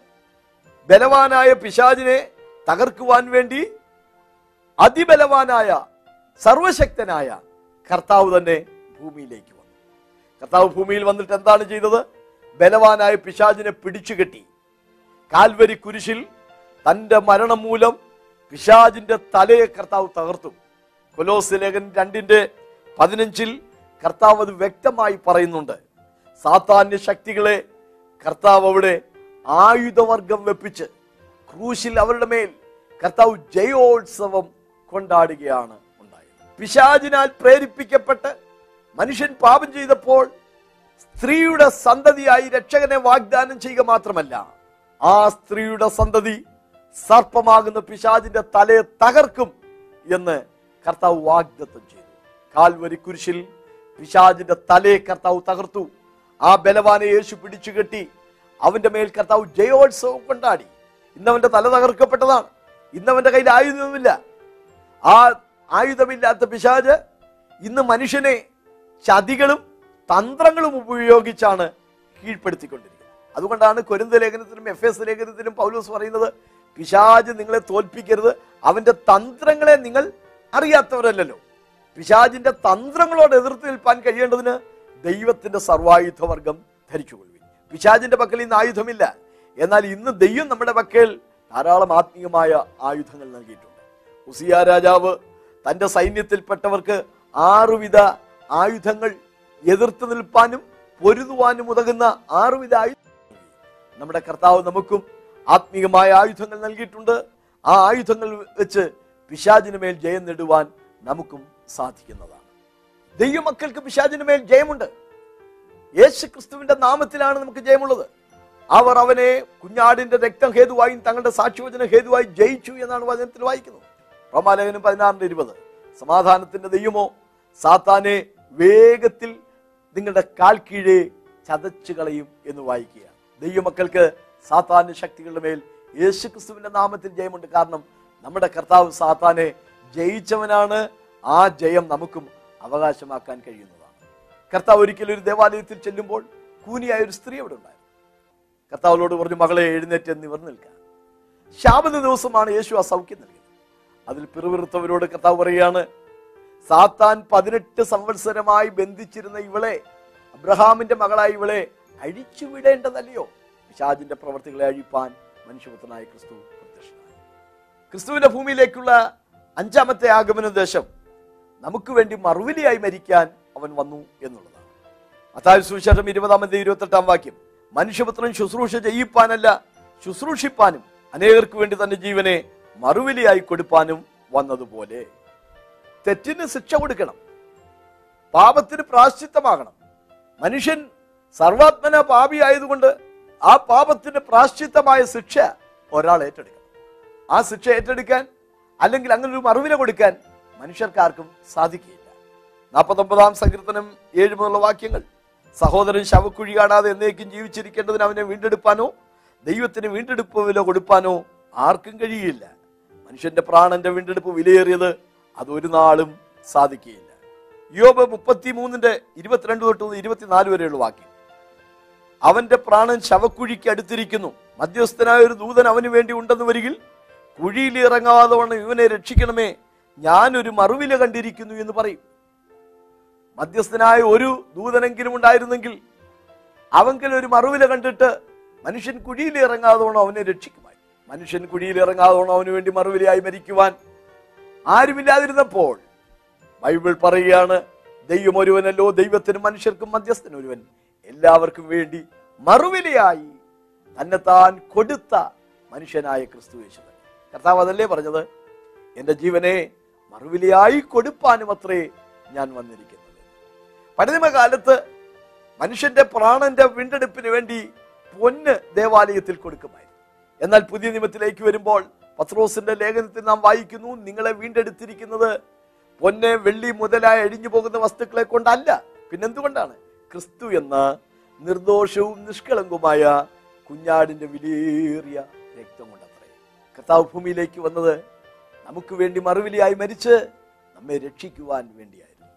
ബലവാനായ പിശാചിനെ തകർക്കുവാൻ വേണ്ടി അതിബലവാനായ സർവശക്തനായ കർത്താവ് തന്നെ ഭൂമിയിലേക്ക് വന്നു. കർത്താവ് ഭൂമിയിൽ വന്നിട്ട് എന്താണ് ചെയ്തത്? ബലവാനായ പിശാചിനെ പിടിച്ചുകെട്ടി കാൽവരി കുരിശിൽ തന്റെ മരണം മൂലം പിശാജിന്റെ തലയെ കർത്താവ് തകർത്തു. കൊലോസ് ലേഖൻ രണ്ടിന്റെ പതിനഞ്ചിൽ കർത്താവ് അത് വ്യക്തമായി പറയുന്നുണ്ട്. സാത്താന്യ ശക്തികളെ കർത്താവ് അവിടെ ആയുധവർഗം വെപ്പിച്ച് ക്രൂശിൽ അവരുടെ മേൽ കർത്താവ് ജയോത്സവം കൊണ്ടാടുകയാണ് ഉണ്ടായത്. പിശാജിനാൽ പ്രേരിപ്പിക്കപ്പെട്ട് മനുഷ്യൻ പാപം ചെയ്തപ്പോൾ സ്ത്രീയുടെ സന്തതിയായി രക്ഷകനെ വാഗ്ദാനം ചെയ്യുക മാത്രമല്ല ആ സ്ത്രീയുടെ സന്തതി സർപ്പമാകുന്ന പിശാചിന്റെ തലയെ തകർക്കും എന്ന് കർത്താവ് വാഗ്ദത്തം ചെയ്തു. കാൽവരി കുരിശിൽ പിശാചിന്റെ തലയെ കർത്താവ് തകർത്തു. ആ ബലവാനെ യേശു പിടിച്ചു കെട്ടി അവന്റെ മേൽ കർത്താവ് ജയോത്സവം കൊണ്ടാടി. ഇന്നവന്റെ തല തകർക്കപ്പെട്ടതാണ്. ഇന്നവന്റെ കയ്യിൽ ആയുധമില്ല ആ ആയുധമില്ലാത്ത പിശാജ് ഇന്ന് മനുഷ്യനെ ചതികളും തന്ത്രങ്ങളും ഉപയോഗിച്ചാണ് കീഴ്പ്പെടുത്തിക്കൊണ്ടിരിക്കുന്നത്. അതുകൊണ്ടാണ് കൊരിന്ത ലേഖനത്തിലും എഫ് എസ് ലേഖനത്തിലും പൗലൂസ് പറയുന്നത് പിശാജ് നിങ്ങളെ തോൽപ്പിക്കരുത്. അവന്റെ തന്ത്രങ്ങളെ നിങ്ങൾ അറിയാത്തവരല്ലല്ലോ. പിശാജിന്റെ തന്ത്രങ്ങളോട് എതിർത്ത് നിൽപ്പാൻ കഴിയേണ്ടതിന് ദൈവത്തിന്റെ സർവായുധവർഗം ധരിച്ചുകൊള്ളുവിൻ. പിശാജിന്റെ പക്കൽ ഇന്ന് ആയുധമില്ല. എന്നാൽ ഇന്ന് ദൈവം നമ്മുടെ പക്കൽ ധാരാളം ആത്മീയമായ ആയുധങ്ങൾ നൽകിയിട്ടുണ്ട്. ഉസിയ രാജാവ് തന്റെ സൈന്യത്തിൽപ്പെട്ടവർക്ക് ആറുവിധ ആയുധങ്ങൾ എതിർത്ത് നിൽപ്പാനും പൊരുതുവാനും ഉതകുന്ന ആറുവിധ ആയുധങ്ങൾ. നമ്മുടെ കർത്താവ് നമുക്കും ആത്മീയമായ ആയുധങ്ങൾ നൽകിയിട്ടുണ്ട്. ആ ആയുധങ്ങൾ വെച്ച് പിശാചിന് മേൽ ജയം നേടുവാൻ നമുക്കും സാധിക്കുന്നതാണ്. ദൈവമക്കൾക്ക് പിശാചിന് മേൽ ജയമുണ്ട്. യേശു ക്രിസ്തുവിന്റെ നാമത്തിലാണ് നമുക്ക് ജയമുള്ളത്. അവർ അവനെ കുഞ്ഞാടിന്റെ രക്തം ഹേതുവായും തങ്ങളുടെ സാക്ഷിവചന ഹേതുവായി ജയിച്ചു എന്നാണ് വചനത്തിൽ വായിക്കുന്നത്. റോമാലേഖനം പതിനാറിന്റെ ഇരുപത്. സമാധാനത്തിന്റെ ദൈവമോ സാത്താനെ വേഗത്തിൽ നിങ്ങളുടെ കാൽ കീഴെ ചതച്ചു കളയും എന്ന് വായിക്കുക. ദൈവമക്കൾക്ക് സാത്താന്റെ ശക്തികളുടെ മേൽ യേശു ക്രിസ്തുവിന്റെ നാമത്തിൽ ജയമുണ്ട്. കാരണം നമ്മുടെ കർത്താവ് സാത്താനെ ജയിച്ചവനാണ്. ആ ജയം നമുക്കും അവകാശമാക്കാൻ കഴിയുന്നതാണ്. കർത്താവ് ഒരിക്കലും ഒരു ദേവാലയത്തിൽ ചെല്ലുമ്പോൾ കൂനിയായ ഒരു സ്ത്രീ അവിടെ ഉണ്ടായിരുന്നു. കർത്താവിനോട് പറഞ്ഞു മകളെ എഴുന്നേറ്റ് എന്നിവർ നിൽക്കുക. ശാപന ദിവസമാണ് യേശു ആ സൗഖ്യം നൽകിയത്. അതിൽ പിറുവിറുത്തവരോട് കർത്താവ് പറയുകയാണ് സാത്താൻ പതിനെട്ട് സംവത്സരമായി ബന്ധിച്ചിരുന്ന ഇവളെ അബ്രഹാമിന്റെ മകളായി ഇവളെ അഴിച്ചുവിടേണ്ടതല്ലയോ? പിശാജിന്റെ പ്രവർത്തികളെ അഴിപ്പാൻ മനുഷ്യപുത്രനായ ക്രിസ്തു ക്രിസ്തുവിന്റെ ഭൂമിയിലേക്കുള്ള അഞ്ചാമത്തെ ആഗമന ദേശം നമുക്ക് വേണ്ടി മറുവിലിയായി മരിക്കാൻ അവൻ വന്നു എന്നുള്ളതാണ്. അതായത് സുവിശേഷം ഇരുപതാമത്തെ ഇരുപത്തെട്ടാം വാക്യം മനുഷ്യപുത്രൻ ശുശ്രൂഷ ചെയ്യിപ്പാനല്ല ശുശ്രൂഷിപ്പാനും അനേകർക്ക് വേണ്ടി തന്റെ ജീവനെ മറുവിലിയായി കൊടുപ്പാനും വന്നതുപോലെ. തെറ്റിന് ശിക്ഷ കൊടുക്കണം. പാപത്തിന് പ്രാശ്ചിത്തമാകണം മനുഷ്യൻ സർവാത്മന പാപി ആയതുകൊണ്ട് ആ പാപത്തിന് പ്രാശ്ചിത്തമായ ശിക്ഷ ഒരാൾ ഏറ്റെടുക്കണം. ആ ശിക്ഷ ഏറ്റെടുക്കാൻ അല്ലെങ്കിൽ അങ്ങനെ ഒരു മറുവില കൊടുക്കാൻ മനുഷ്യർക്കാർക്കും സാധിക്കുകയില്ല. നാൽപ്പത്തൊമ്പതാം സങ്കീർത്തനം ഏഴ് മുതലുള്ള വാക്യങ്ങൾ. സഹോദരൻ ശവക്കുഴി കാണാതെ എന്നേക്കും ജീവിച്ചിരിക്കേണ്ടതിന് അവനെ വീണ്ടെടുപ്പാനോ ദൈവത്തിന് വീണ്ടെടുപ്പ് വില കൊടുപ്പാനോ ആർക്കും കഴിയില്ല മനുഷ്യന്റെ പ്രാണന്റെ വീണ്ടെടുപ്പ് വിലയേറിയത് അതൊരു നാളും സാധിക്കുകയില്ല. യോബ് മുപ്പത്തി മൂന്നിന്റെ ഇരുപത്തിരണ്ട് തൊട്ട് ഇരുപത്തിനാല് വരെയുള്ള വാക്യം. അവന്റെ പ്രാണൻ ശവക്കുഴിക്ക് അടുത്തിരിക്കുന്നു. മധ്യസ്ഥനായ ഒരു ദൂതൻ അവന് വേണ്ടി ഉണ്ടെന്ന് വരികിൽ കുഴിയിൽ ഇറങ്ങാതെ വണ്ണം ഇവനെ രക്ഷിക്കണമേ ഞാനൊരു മറുവില കണ്ടിരിക്കുന്നു എന്ന് പറയും. മധ്യസ്ഥനായ ഒരു ദൂതനെങ്കിലും ഉണ്ടായിരുന്നെങ്കിൽ അവങ്കിൽ ഒരു മറുവില കണ്ടിട്ട് മനുഷ്യൻ കുഴിയിൽ ഇറങ്ങാതെ അവനെ രക്ഷിക്കുമായി മനുഷ്യൻ കുഴിയിൽ ഇറങ്ങാതെ അവന് വേണ്ടി മറുവിലയായി മരിക്കുവാൻ ആരുമില്ലാതിരുന്നപ്പോൾ ബൈബിൾ പറയുകയാണ് ദൈവം ഒരുവനല്ലോ ദൈവത്തിനും മനുഷ്യർക്കും മധ്യസ്ഥൻ ഒരുവൻ. എല്ലാവർക്കും വേണ്ടി മറുവിലയായി താൻ കൊടുത്ത മനുഷ്യനായ ക്രിസ്തു യേശു കർത്താവ് അതല്ലേ പറഞ്ഞത്? എന്റെ ജീവനെ മറുവിലയായി കൊടുപ്പാനും അത്രേ ഞാൻ വന്നിരിക്കുന്നത്. പഴനിമകാലത്ത് മനുഷ്യന്റെ പ്രാണന്റെ വീണ്ടെടുപ്പിന് വേണ്ടി പൊന്ന് ദേവാലയത്തിൽ കൊടുക്കുമായിരുന്നു. എന്നാൽ പുതിയ നിയമത്തിലേക്ക് വരുമ്പോൾ പത്രോസിന്റെ ലേഖനത്തിൽ നാം വായിക്കുന്നു നിങ്ങളെ വീണ്ടെടുത്തിരിക്കുന്നത് പൊന്ന് വെള്ളി മുതലായി അഴിഞ്ഞു പോകുന്ന വസ്തുക്കളെ കൊണ്ടല്ല. പിന്നെന്തുകൊണ്ടാണ്? ക്രിസ്തു എന്ന നിർദോഷവും നിഷ്കളങ്കവുമായ കുഞ്ഞാടിന്റെ വിലയേറിയ രക്തം കൊണ്ടത്രേ. കർത്താവ് ഭൂമിയിലേക്ക് വന്നത് നമുക്ക് വേണ്ടി മറുവിലിയായി മരിച്ച് നമ്മെ രക്ഷിക്കുവാൻ വേണ്ടിയായിരുന്നു.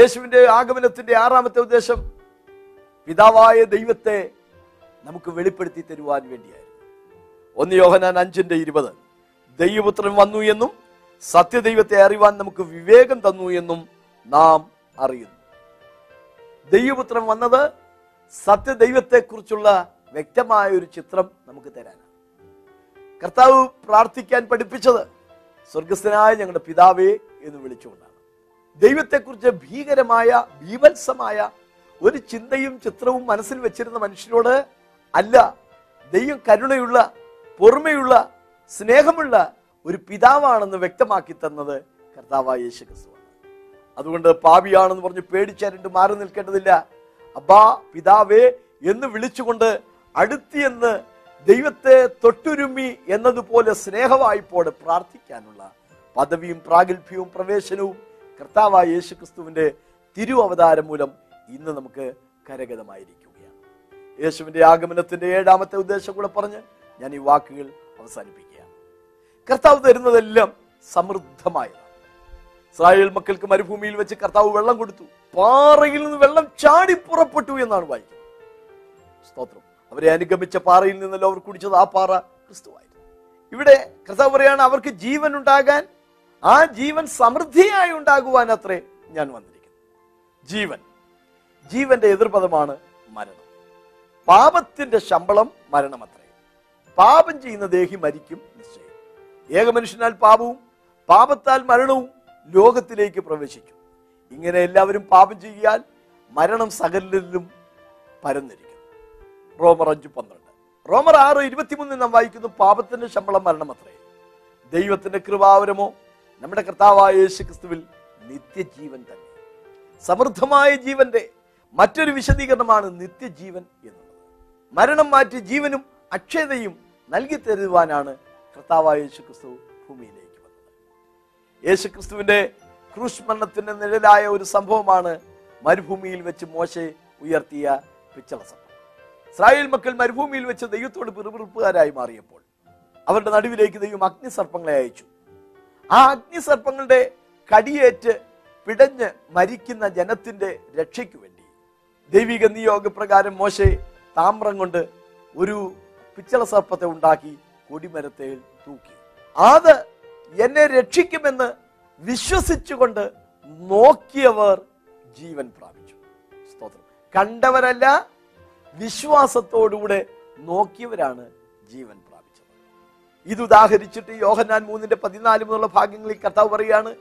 യേശുവിന്റെ ആഗമനത്തിന്റെ ആറാമത്തെ ഉദ്ദേശം പിതാവായ ദൈവത്തെ നമുക്ക് വെളിപ്പെടുത്തി തരുവാൻ വേണ്ടിയായിരുന്നു. ഒന്ന് യോഹനാൻ അഞ്ചിന്റെ ഇരുപത്. ദൈവപുത്രൻ വന്നു എന്നും സത്യദൈവത്തെ അറിവാൻ നമുക്ക് വിവേകം തന്നു എന്നും നാം അറിയുന്നു. ദൈവപുത്രൻ വന്നത് സത്യദൈവത്തെക്കുറിച്ചുള്ള വ്യക്തമായ ഒരു ചിത്രം നമുക്ക് തരാനാണ്. കർത്താവ് പ്രാർത്ഥിക്കാൻ പഠിപ്പിച്ചത് സ്വർഗസ്ഥനായ ഞങ്ങളുടെ പിതാവേ എന്ന് വിളിച്ചുകൊണ്ടാണ്. ദൈവത്തെക്കുറിച്ച് ഭീകരമായ ബീഭത്സമായ ഒരു ചിന്തയും ചിത്രവും മനസ്സിൽ വെച്ചിരുന്ന മനുഷ്യരോട് അല്ല ദൈവം കരുണയുള്ള പൊറുമയുള്ള സ്നേഹമുള്ള ഒരു പിതാവാണെന്ന് വ്യക്തമാക്കി തന്നത് കർത്താവായ യേശു ക്രിസ്തുവാണ് അതുകൊണ്ട് പാവിയാണെന്ന് പറഞ്ഞ് പേടിച്ചരണ്ട് മാറി നിൽക്കേണ്ടതില്ല. അബ്ബാ പിതാവേ എന്ന് വിളിച്ചുകൊണ്ട് അടുത്തിയെന്ന് ദൈവത്തെ തൊട്ടുരുമ്മി എന്നതുപോലെ സ്നേഹവായ്പോടെ പ്രാർത്ഥിക്കാനുള്ള പദവിയും പ്രാഗൽഭ്യവും പ്രവേശനവും കർത്താവായ യേശു ക്രിസ്തുവിന്റെ തിരു അവതാരം മൂലം ഇന്ന് നമുക്ക് കരഗതമായിരിക്കുകയാണ്. യേശുവിന്റെ ആഗമനത്തിന്റെ ഏഴാമത്തെ ഉദ്ദേശം കൂടെ പറഞ്ഞ് ഞാൻ ഈ വാക്കുകൾ അവസാനിപ്പിക്കുകയാണ്. കർത്താവ് തരുന്നതെല്ലാം സമൃദ്ധമായതാണ്. ഇസ്രായേൽ മക്കൾക്ക് മരുഭൂമിയിൽ വെച്ച് കർത്താവ് വെള്ളം കൊടുത്തു. പാറയിൽ നിന്ന് വെള്ളം ചാടി പുറപ്പെട്ടു എന്നാണ് വായിക്കുന്നത്. സ്തോത്രം. അവരെ അനുഗമിച്ച പാറയിൽ നിന്നല്ലോ അവർ കുടിച്ചത്. ആ പാറ ക്രിസ്തുവായിരുന്നു. ഇവിടെ കർത്താവ് പറയാണ് അവർക്ക് ജീവൻ ഉണ്ടാകാൻ ആ ജീവൻ സമൃദ്ധിയായി ഉണ്ടാകുവാൻ അത്രേ ഞാൻ വന്നിരിക്കുന്നു. ജീവൻ. ജീവന്റെ എതിർപദമാണ് മരണം. പാപത്തിന്റെ ശമ്പളം മരണമത്രേ. പാപം ചെയ്യുന്ന ദേഹി മരിക്കും നിശ്ചയം. ഏകമനുഷ്യനാൽ പാപവും പാപത്താൽ മരണവും ലോകത്തിലേക്ക് പ്രവേശിച്ചു ഇങ്ങനെ എല്ലാവരും പാപം ചെയ്യാൽ മരണം സകലിലും പരന്നിരിക്കും. റോമർ അഞ്ച് പന്ത്രണ്ട്. റോമർ ആറ് ഇരുപത്തിമൂന്നിൽ നാം വായിക്കുന്നു പാപത്തിന്റെ ശമ്പളം മരണം മരണമത്രേ. ദൈവത്തിന്റെ കൃപാവരമോ നമ്മുടെ കർത്താവായ യേശു ക്രിസ്തുവിൽ നിത്യജീവൻ തന്നെ. സമൃദ്ധമായ ജീവന്റെ മറ്റൊരു വിശദീകരണമാണ് നിത്യജീവൻ എന്നുള്ളത്. മരണം മാറ്റി ജീവനും അക്ഷയതയും നൽകി തരുവാനാണ് കർത്താവായ യേശു ക്രിസ്തു ഭൂമിയിലേക്ക് വന്നത്. യേശു ക്രിസ്തുവിന്റെ ക്രൂശ് മരണത്തിന്റെ നിഴലായ ഒരു സംഭവമാണ് മരുഭൂമിയിൽ വെച്ച് മോശെ ഉയർത്തിയ പിച്ചള സംഭവം. ഇസ്രായേൽ മക്കൾ മരുഭൂമിയിൽ വെച്ച് ദൈവത്തോട് പിറുപിറുപ്പുകാരായി മാറിയപ്പോൾ അവരുടെ നടുവിലേക്ക് ദൈവം അഗ്നിസർപ്പങ്ങളെ അയച്ചു. ആ അഗ്നിസർപ്പങ്ങളുടെ കടിയേറ്റ് പിടഞ്ഞ് മരിക്കുന്ന ജനത്തിന്റെ രക്ഷയ്ക്ക് വേണ്ടി ദൈവിക നിയോഗപ്രകാരം മോശെ താമ്രം കൊണ്ട് ഒരു പിച്ചള സർപ്പത്തെ ഉണ്ടാക്കി കൊടിമരത്തെ തൂക്കി. അത് എന്നെ രക്ഷിക്കുമെന്ന് വിശ്വസിച്ചുകൊണ്ട് നോക്കിയവർ ജീവൻ പ്രാപിച്ചു. സ്തോത്രം. കണ്ടവരല്ല വിശ്വാസത്തോടുകൂടെ നോക്കിയവരാണ് ജീവൻ പ്രാപിച്ചത്. ഇത് ഉദാഹരിച്ചിട്ട് യോഹന്നാൻ മൂന്നിന്റെ പതിനാല് മുതലുള്ള ഭാഗ്യങ്ങളിൽ കർത്താവ് പറയുകയാണ്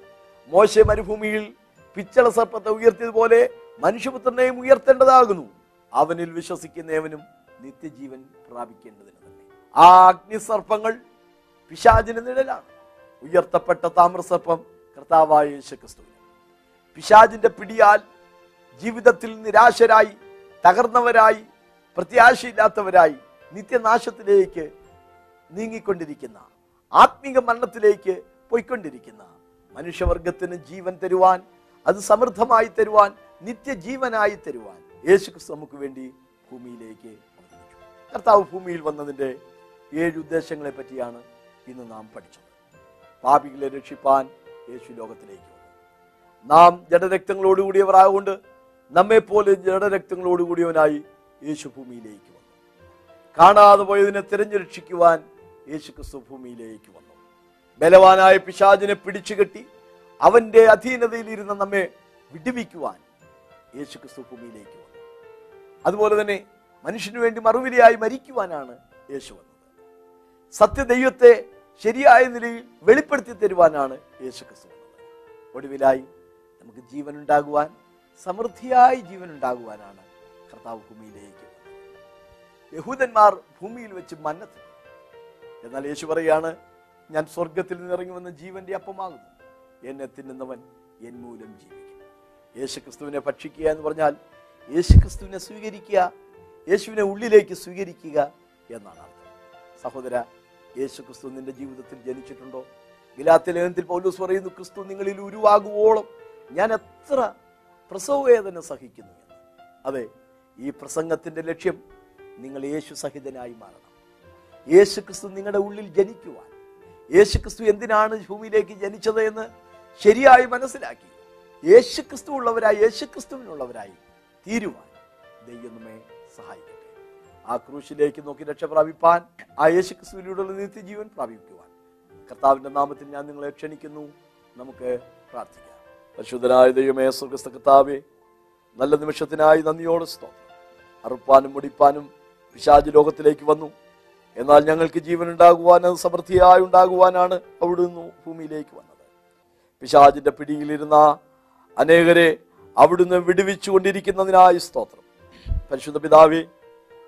മോശ മരുഭൂമിയിൽ പിച്ചള സർപ്പത്തെ ഉയർത്തിയതുപോലെ മനുഷ്യപുത്രനെയും ഉയർത്തേണ്ടതാകുന്നു. അവനിൽ വിശ്വസിക്കുന്നവനും നിത്യജീവൻ പ്രാപിക്കേണ്ടതിന് തന്നെ ആ അഗ്നിസർപ്പങ്ങൾ പിശാചിന് നിഴലാണ്. ഉയർത്തപ്പെട്ട താമ്രസർപ്പം കർത്താവായ യേശുക്രിസ്തുവിന്. പിശാചിന്റെ പിടിയാൽ ജീവിതത്തിൽ നിരാശരായി തകർന്നവരായി പ്രത്യാശയില്ലാത്തവരായി നിത്യനാശത്തിലേക്ക് നീങ്ങിക്കൊണ്ടിരിക്കുന്ന ആത്മീക മരണത്തിലേക്ക് പോയിക്കൊണ്ടിരിക്കുന്ന മനുഷ്യവർഗത്തിന് ജീവൻ തരുവാൻ അത് സമൃദ്ധമായി തരുവാൻ നിത്യജീവനായി തരുവാൻ യേശുക്രിസ്തു നമുക്ക് വേണ്ടി ഭൂമിയിലേക്ക് കർത്താവ് ഭൂമിയിൽ വന്നതിന്റെ ഏഴ് ഉദ്ദേശങ്ങളെ പറ്റിയാണ് ഇന്ന് നാം പഠിച്ചത്. പാപികളെ രക്ഷിപ്പാൻ യേശു ലോകത്തിലേക്ക് വന്നു. നാം ജഡരക്തങ്ങളോടുകൂടിയവരാകൊണ്ട് നമ്മെപ്പോലെ ജഡരക്തങ്ങളോടുകൂടിയവനായി യേശു ഭൂമിയിലേക്ക് വന്നു. കാണാതെ പോയതിനെ തിരഞ്ഞു രക്ഷിക്കുവാൻ യേശു ക്രിസ്തു ഭൂമിയിലേക്ക് വന്നു. ബലവാനായ പിശാചിനെ പിടിച്ചുകെട്ടി അവന്റെ അധീനതയിൽ ഇരുന്ന നമ്മെ വിടുവിക്കുവാൻ യേശു ക്രിസ്തു ഭൂമിയിലേക്ക് വന്നു. അതുപോലെ തന്നെ മനുഷ്യന് വേണ്ടി മറുവിലയായി മരിക്കുവാനാണ് യേശു വന്നത്. സത്യദൈവത്തെ ശരിയായ നിലയിൽ വെളിപ്പെടുത്തി തരുവാനാണ് യേശു ക്രിസ്തു ഒടുവിലായി നമുക്ക് ജീവൻ ഉണ്ടാകുവാൻ സമൃദ്ധിയായി ജീവൻ ഉണ്ടാകുവാനാണ് കർത്താവ് ഭൂമിയിലേക്ക് യഹൂദന്മാർ ഭൂമിയിൽ വെച്ച് മന്നത്തു. എന്നാൽ യേശു പറയാണ് ഞാൻ സ്വർഗത്തിൽ നിന്നിറങ്ങി വന്ന ജീവന്റെ അപ്പമാകുന്നു. എന്നെ തിന്നുന്നവൻ എൻ മൂലം ജീവിക്കും. യേശു ക്രിസ്തുവിനെ ഭക്ഷിക്കുക എന്ന് പറഞ്ഞാൽ യേശു ക്രിസ്തുവിനെ സ്വീകരിക്കുക യേശുവിനെ ഉള്ളിലേക്ക് സ്വീകരിക്കുക എന്നാണ് സഹോദര യേശു ക്രിസ്തു നിന്റെ ജീവിതത്തിൽ ജനിച്ചിട്ടുണ്ടോ? ഗിലാത്തിൽ ലേഖനത്തിൽ പൗലൂസ് പറയുന്നു ക്രിസ്തു നിങ്ങളിൽ ഉരുവാകുവോളം ഞാൻ എത്ര പ്രസവവേദന സഹിക്കുന്നു അതെ ഈ പ്രസംഗത്തിന്റെ ലക്ഷ്യം നിങ്ങൾ യേശു സഹിതനായി മാറണം. യേശു ക്രിസ്തു നിങ്ങളുടെ ഉള്ളിൽ ജനിക്കുവാൻ. യേശു ക്രിസ്തു എന്തിനാണ് ഭൂമിയിലേക്ക് ജനിച്ചത് എന്ന് ശരിയായി മനസ്സിലാക്കി. യേശു ക്രിസ്തു ഉള്ളവരായി യേശു ക്രിസ്തുവിനുള്ളവരായി തീരുവാൻ ദൈവമേ നമ്മെ സഹായിക്കട്ടെ. ആ ക്രൂശിലേക്ക് നോക്കി രക്ഷ പ്രാപിപ്പാൻ ആ യേശു ക്രിസ്തുവിലൂടെയുള്ള നിത്യജീവൻ പ്രാപിക്കുവാൻ. കർത്താവിന്റെ നാമത്തിൽ ഞാൻ നിങ്ങളെ ക്ഷണിക്കുന്നു. നമുക്ക് പ്രാർത്ഥിക്കാം. പരിശുദ്ധനായ ദൈവമേ സ്വർഗസ്ഥ കർത്താവെ നല്ല നിമിഷത്തിനായി നന്ദിയോട് സ്തോത്രം. അറുപ്പാനും മുടിപ്പാനും പിശാജ് ലോകത്തിലേക്ക് വന്നു. എന്നാൽ ഞങ്ങൾക്ക് ജീവൻ ഉണ്ടാകുവാൻ അത് സമൃദ്ധിയായി ഉണ്ടാകുവാനാണ് അവിടുന്ന് ഭൂമിയിലേക്ക് വന്നത്. പിശാജിന്റെ പിടിയിലിരുന്ന അനേകരെ അവിടുന്ന് വിടുവിച്ചു കൊണ്ടിരിക്കുന്നതിനായി സ്തോത്രം. പരിശുദ്ധ പിതാവേ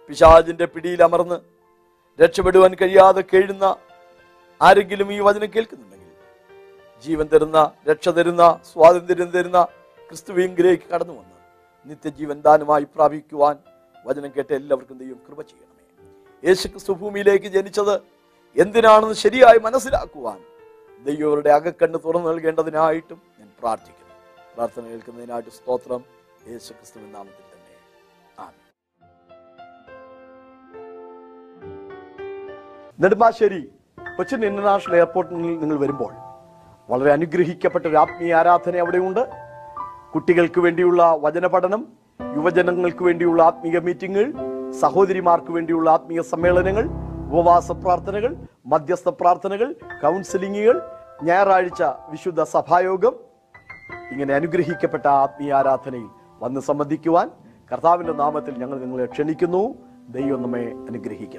പിശാജിന്റെ പിടിയിൽ അമർന്ന് രക്ഷപ്പെടുവാൻ കഴിയാതെ കേഴുന്ന ആരെങ്കിലും ഈ വചനം കേൾക്കുന്നുണ്ടെങ്കിൽ ജീവൻ തരുന്ന രക്ഷ തരുന്ന സ്വാതന്ത്ര്യം തരുന്ന ക്രിസ്തുവിങ്കിലേക്ക് കടന്നു വന്ന് നിത്യജീവൻ ദാനമായി പ്രാപിക്കുവാൻ വചനം കേട്ട എല്ലാവർക്കും ദൈവം കൃപ ചെയ്യണമേ. യേശു ക്രിസ്തു ഭൂമിയിലേക്ക് ജനിച്ചത് എന്തിനാണെന്ന് ശരിയായി മനസ്സിലാക്കുവാൻ ദൈവരുടെ അകക്കണ്ണ് തുറന്നു നൽകേണ്ടതിനായിട്ടും ഞാൻ പ്രാർത്ഥിക്കുന്നു. പ്രാർത്ഥന കേൾക്കുന്നതിനായിട്ട് സ്തോത്രം. യേശു ക്രിസ്തുവിൻ നാമത്തിൽ നെടുമ്പാശ്ശേരി കൊച്ചിൻ ഇന്റർനാഷണൽ എയർപോർട്ടിൽ നിങ്ങൾ വരുമ്പോൾ വളരെ അനുഗ്രഹിക്കപ്പെട്ട ഒരു ആത്മീയ ആരാധന അവിടെയുണ്ട്. കുട്ടികൾക്ക് വേണ്ടിയുള്ള വചന പഠനം യുവജനങ്ങൾക്ക് വേണ്ടിയുള്ള ആത്മീയ മീറ്റിങ്ങുകൾ സഹോദരിമാർക്ക് വേണ്ടിയുള്ള ആത്മീയ സമ്മേളനങ്ങൾ ഉപവാസ പ്രാർത്ഥനകൾ മധ്യസ്ഥ പ്രാർത്ഥനകൾ കൗൺസിലിങ്ങുകൾ ഞായറാഴ്ച വിശുദ്ധ സഭായോഗം. ഇങ്ങനെ അനുഗ്രഹിക്കപ്പെട്ട ആത്മീയ ആരാധനയിൽ വന്ന് സംബന്ധിക്കുവാൻ കർത്താവിന്റെ നാമത്തിൽ ഞങ്ങൾ നിങ്ങളെ ക്ഷണിക്കുന്നു. ദൈവം നമ്മെ അനുഗ്രഹിക്കട്ടെ.